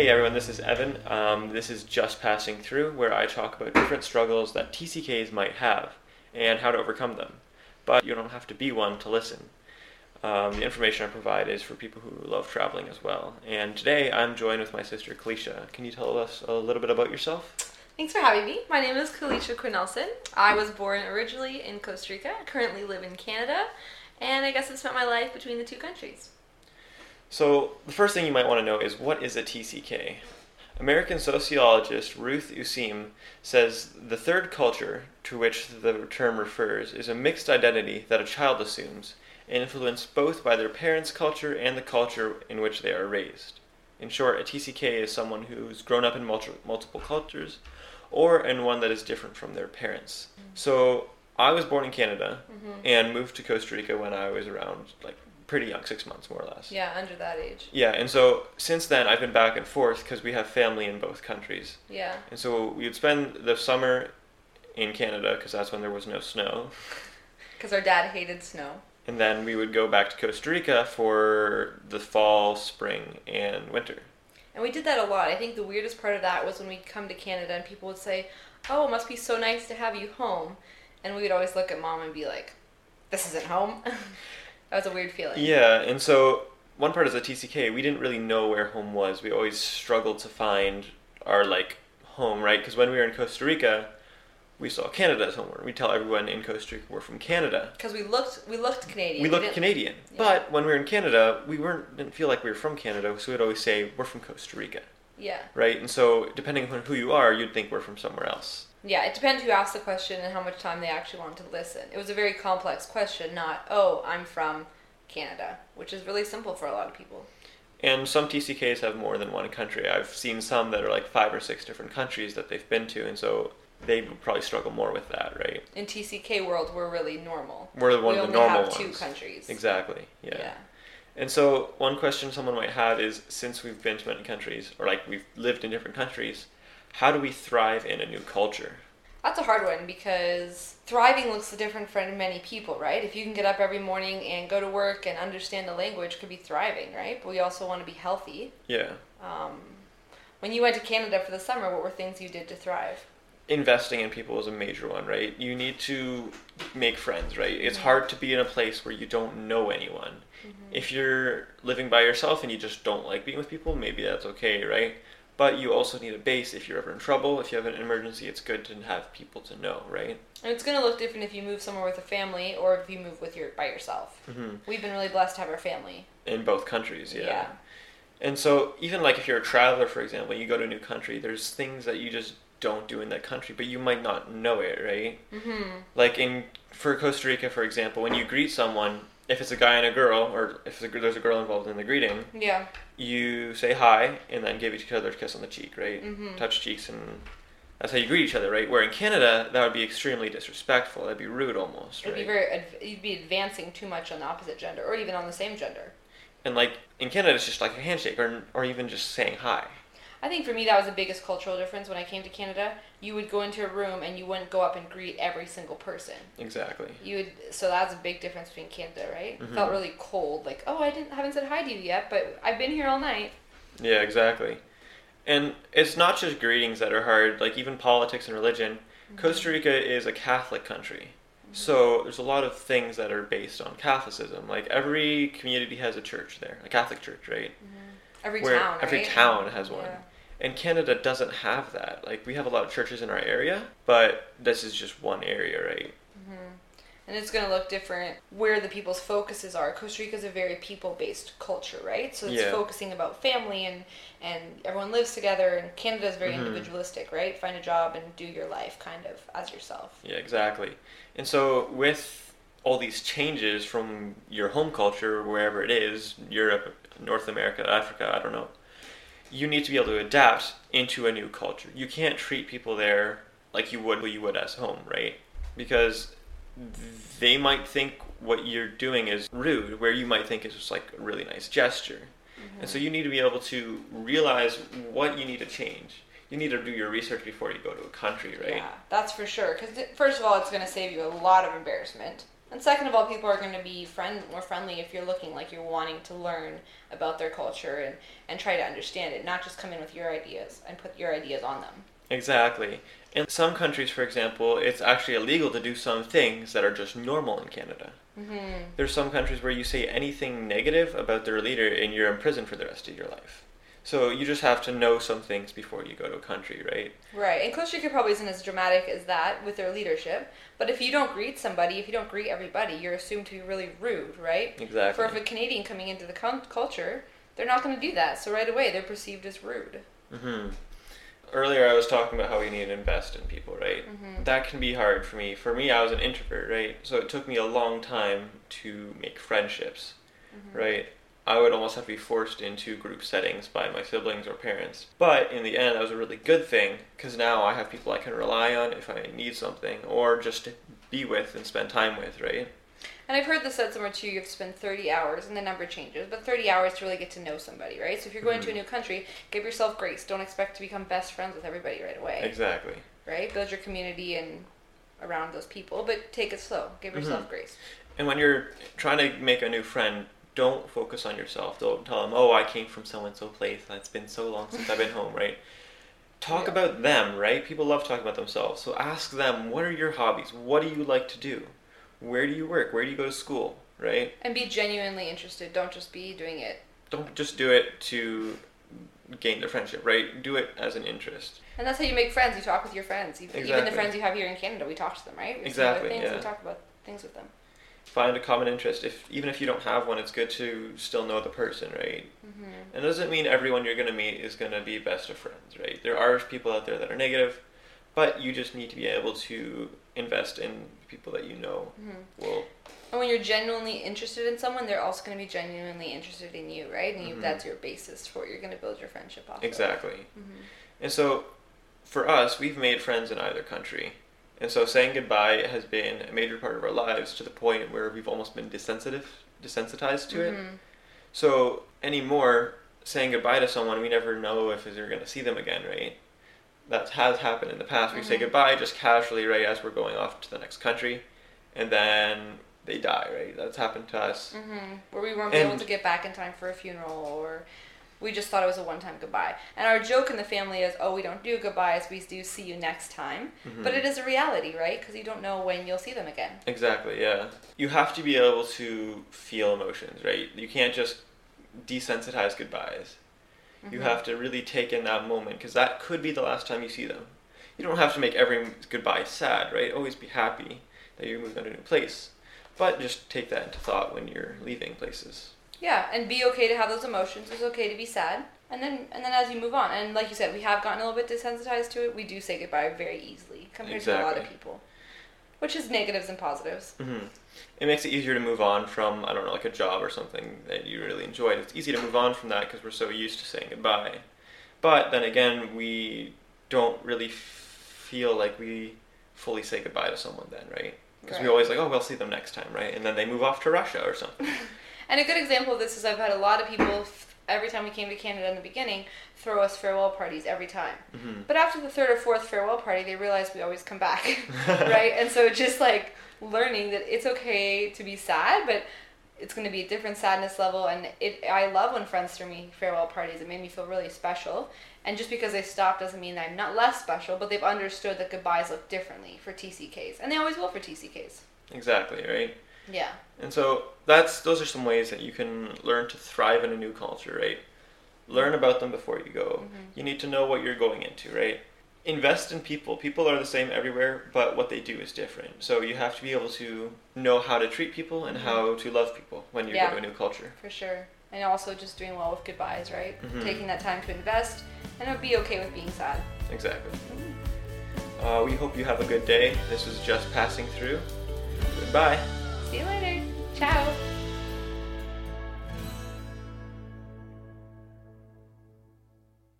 Hey everyone, this is Evan. Um, this is Just Passing Through, where I talk about different struggles that TCKs might have and how to overcome them. But you don't have to be one to listen. Um, the information I provide is for people who love traveling as well. And today I'm joined with my sister Calisha. Can you tell us a little bit about yourself? Thanks for having me. My name is Calisha Quinelson. I was born originally in Costa Rica, currently live in Canada, and I guess I spent my life between the two countries. So, the first thing you might want to know is what is a TCK? American sociologist Ruth Useem says the third culture to which the term refers is a mixed identity that a child assumes, influenced both by their parents' culture and the culture in which they are raised. In short, a TCK is someone who's grown up in multi- multiple cultures or in one that is different from their parents. So, I was born in Canada Mm-hmm. and moved to Costa Rica when I was around like pretty young, six months more or less. Yeah, under that age. Yeah, and so since then I've been back and forth because we have family in both countries. Yeah. And so we would spend the summer in Canada because that's when there was no snow. Because our dad hated snow. And then we would go back to Costa Rica for the fall, spring, and winter. And we did that a lot. I think the weirdest part of that was when we'd come to Canada and people would say, Oh, it must be so nice to have you home. And we would always look at mom and be like, This isn't home. that was a weird feeling. Yeah, and so one part is a TCK. We didn't really know where home was. We always struggled to find our like home, right? Because when we were in Costa Rica, we saw Canada as home. We tell everyone in Costa Rica we're from Canada. Because we looked, we looked Canadian. we looked didn't- Canadian. Yeah. But when we were in Canada, we weren't didn't feel like we were from Canada, so we'd always say we're from Costa Rica, Yeah. right? And so depending on who you are, you'd think we're from somewhere else. Yeah, it depends who asked the question and how much time they actually wanted to listen. It was a very complex question, not, oh, I'm from Canada, which is really simple for a lot of people. And some TCKs have more than one country. I've seen some that are like five or six different countries that they've been to, and so they probably struggle more with that, right? In TCK world, we're really normal. We're the one we of the normal have two ones. countries. Exactly. Yeah. yeah. And so one question someone might have is since we've been to many countries, or like we've lived in different countries, how do we thrive in a new culture? That's a hard one because thriving looks different for many people, right? If you can get up every morning and go to work and understand the language, could be thriving, right? But we also want to be healthy. Yeah. Um, when you went to Canada for the summer, what were things you did to thrive? investing in people is a major one, right? You need to make friends, right? It's Mhm. hard to be in a place where you don't know anyone. If you're living by yourself and you just don't like being with people, maybe that's okay, right? But you also need a base if you're ever in trouble. If you have an emergency, it's good to have people to know, right? And it's going to look different if you move somewhere with a family or if you move with your by yourself. hmm We've been really blessed to have our family. In both countries, yeah. Yeah. And so, even like if you're a traveler, for example, you go to a new country, there's things that you just don't do in that country, but you might not know it, right? Mm-hmm. like in for Costa Rica, for example, when you greet someone, if it's a guy and a girl, or if there's a girl involved in the greeting, Yeah. you say hi and then give each other a kiss on the cheek, right? Mhm. Touch cheeks, and that's how you greet each other, right? Where in Canada, that would be extremely disrespectful. That'd be rude almost, It'd right? be very you'd be advancing too much on the opposite gender or even on the same gender. and like in Canada, it's just like a handshake, or or even just saying hi. I think for me that was the biggest cultural difference when I came to Canada. You would go into a room and you wouldn't go up and greet every single person. Exactly. You would so that's a big difference between Canada, right? Mhm. Felt really cold, like oh I didn't haven't said hi to you yet, but I've been here all night. Yeah, exactly. And it's not just greetings that are hard. Like even politics and religion. Mm-hmm. Costa Rica is a Catholic country. Mm-hmm. So there's a lot of things that are based on Catholicism. Like every community has a church there, a Catholic church, right? Mm-hmm. Every Where town, every right? town has one. Yeah. And Canada doesn't have that. Like we have a lot of churches in our area, but this is just one area, right? Mhm. and it's going to look different where the people's focuses are. Costa Rica is a very people-based culture, right? So it's Yeah. focusing about family and and everyone lives together. And Canada is very Mhm. individualistic, right? Find a job and do your life kind of as yourself. Yeah, exactly. And so with all these changes from your home culture, wherever it is, Europe, North America, Africa, I don't know, you need to be able to adapt into a new culture. You can't treat people there like you would you would as home, right? Because they might think what you're doing is rude, where you might think it's just like a really nice gesture. And so mm-hmm. you need to be able to realize what you need to change. You need to do your research before you go to a country, right? Yeah, that's for sure. Because first of all, it's going to save you a lot of embarrassment. And second of all, people are going to be friend more friendly if you're looking like you're wanting to learn about their culture and, and try to understand it, not just come in with your ideas and put your ideas on them. Exactly. In some countries, for example, it's actually illegal to do some things that are just normal in Canada. Mm-hmm. There's some countries where you say anything negative about their leader and you're in prison for the rest of your life. So you just have to know some things before you go to a country, right? Right, and Costa Rica probably isn't as dramatic as that with their leadership. But if you don't greet somebody, if you don't greet everybody, you're assumed to be really rude, right? Exactly. For if a Canadian coming into the culture, they're not going to do that. So right away, they're perceived as rude. Mm-hmm. Earlier, I was talking about how we need to invest in people, right? Mhm. That can be hard for me. For me, I was an introvert, right? So it took me a long time to make friendships, Mm-hmm. right? I would almost have to be forced into group settings by my siblings or parents. But in the end, that was a really good thing because now I have people I can rely on if I need something or just be with and spend time with, right? And I've heard this said somewhere too. You have to spend 30 hours, and the number changes, but 30 hours to really get to know somebody, right? So if you're going to a Mhm. new country, give yourself grace. Don't expect to become best friends with everybody right away, Exactly. right? Build your community and around those people, but take it slow. Give yourself Mhm. grace. And when you're trying to make a new friend, don't focus on yourself. Don't tell them, "Oh, I came from so and so place. It's been so long since I've been home." Right? Talk Yeah. about them. Right? People love talking about themselves. So ask them, "What are your hobbies? What do you like to do? Where do you work? Where do you go to school?" Right? And be genuinely interested. Don't just be doing it. Don't just do it to gain their friendship. Right? Do it as an interest. And that's how you make friends. You talk with your friends. Even, even the friends you have here in Canada, we talk to them, right? We Exactly, things, yeah. We talk about things with them. Find a common interest. If even if you don't have one, it's good to still know the person. Right? hmm And it doesn't mean everyone you're going to meet is going to be best of friends, right? There are people out there that are negative, but you just need to be able to invest in people that you know hmm will. And when you're genuinely interested in someone, they're also going to be genuinely interested in you, right? And you, Mhm. that's your basis for what you're going to build your friendship off. Exactly. hmm And so for us, we've made friends in either country. And so saying goodbye has been a major part of our lives to the point where we've almost been desensitive, desensitized to it. Mhm. So anymore, saying goodbye to someone, we never know if we're going to see them again, right? That has happened in the past. We say Mhm. goodbye just casually, right, as we're going off to the next country, and then they die, right? That's happened to us. hmm Where we weren't able to get back in time for a funeral, or we just thought it was a one-time goodbye. And our joke in the family is, "Oh, we don't do goodbyes. We do see you next time." Mhm. But it is a reality, right? Because you don't know when you'll see them again. Exactly, yeah. You have to be able to feel emotions, right? You can't just desensitize goodbyes. You Mhm. have to really take in that moment because that could be the last time you see them. You don't have to make every goodbye sad, right? Always be happy that you're moving on to a new place. But just take that into thought when you're leaving places. Yeah, and be okay to have those emotions. It's okay to be sad, and then and then as you move on, and like you said, we have gotten a little bit desensitized to it. We do say goodbye very easily compared to a lot of people, which is negatives and positives. hmm It makes it easier to move on from, I don't know, like a job or something that you really enjoyed. It's easy to move on from that because we're so used to saying goodbye. But then again, we don't really f- feel like we fully say goodbye to someone then, right? Because we always like, oh, we'll see them next time, right? And then they move off to Russia or something. And a good example of this is I've had a lot of people every time we came to Canada in the beginning throw us farewell parties every time. hmm But after the third or fourth farewell party, they realized we always come back, right? And so just like learning that it's okay to be sad, but it's going to be a different sadness level. And it, I love when friends throw me farewell parties. It made me feel really special. And just because they stop doesn't mean that I'm not less special, but they've understood that goodbyes look differently for TCKs, and they always will for TCKs. Exactly, right? Yeah. And so that's those are some ways that you can learn to thrive in a new culture, right? Learn about them before you go. Mhm. You need to know what you're going into, right? Invest in people. People are the same everywhere, but what they do is different. So you have to be able to know how to treat people and Mhm. how to love people when you Yeah. go to a new culture. For sure. And also just doing well with goodbyes, right? Mhm. Taking that time to invest and be okay with being sad. Exactly. Uh, we hope you have a good day. This was just passing through. Goodbye. Ciao.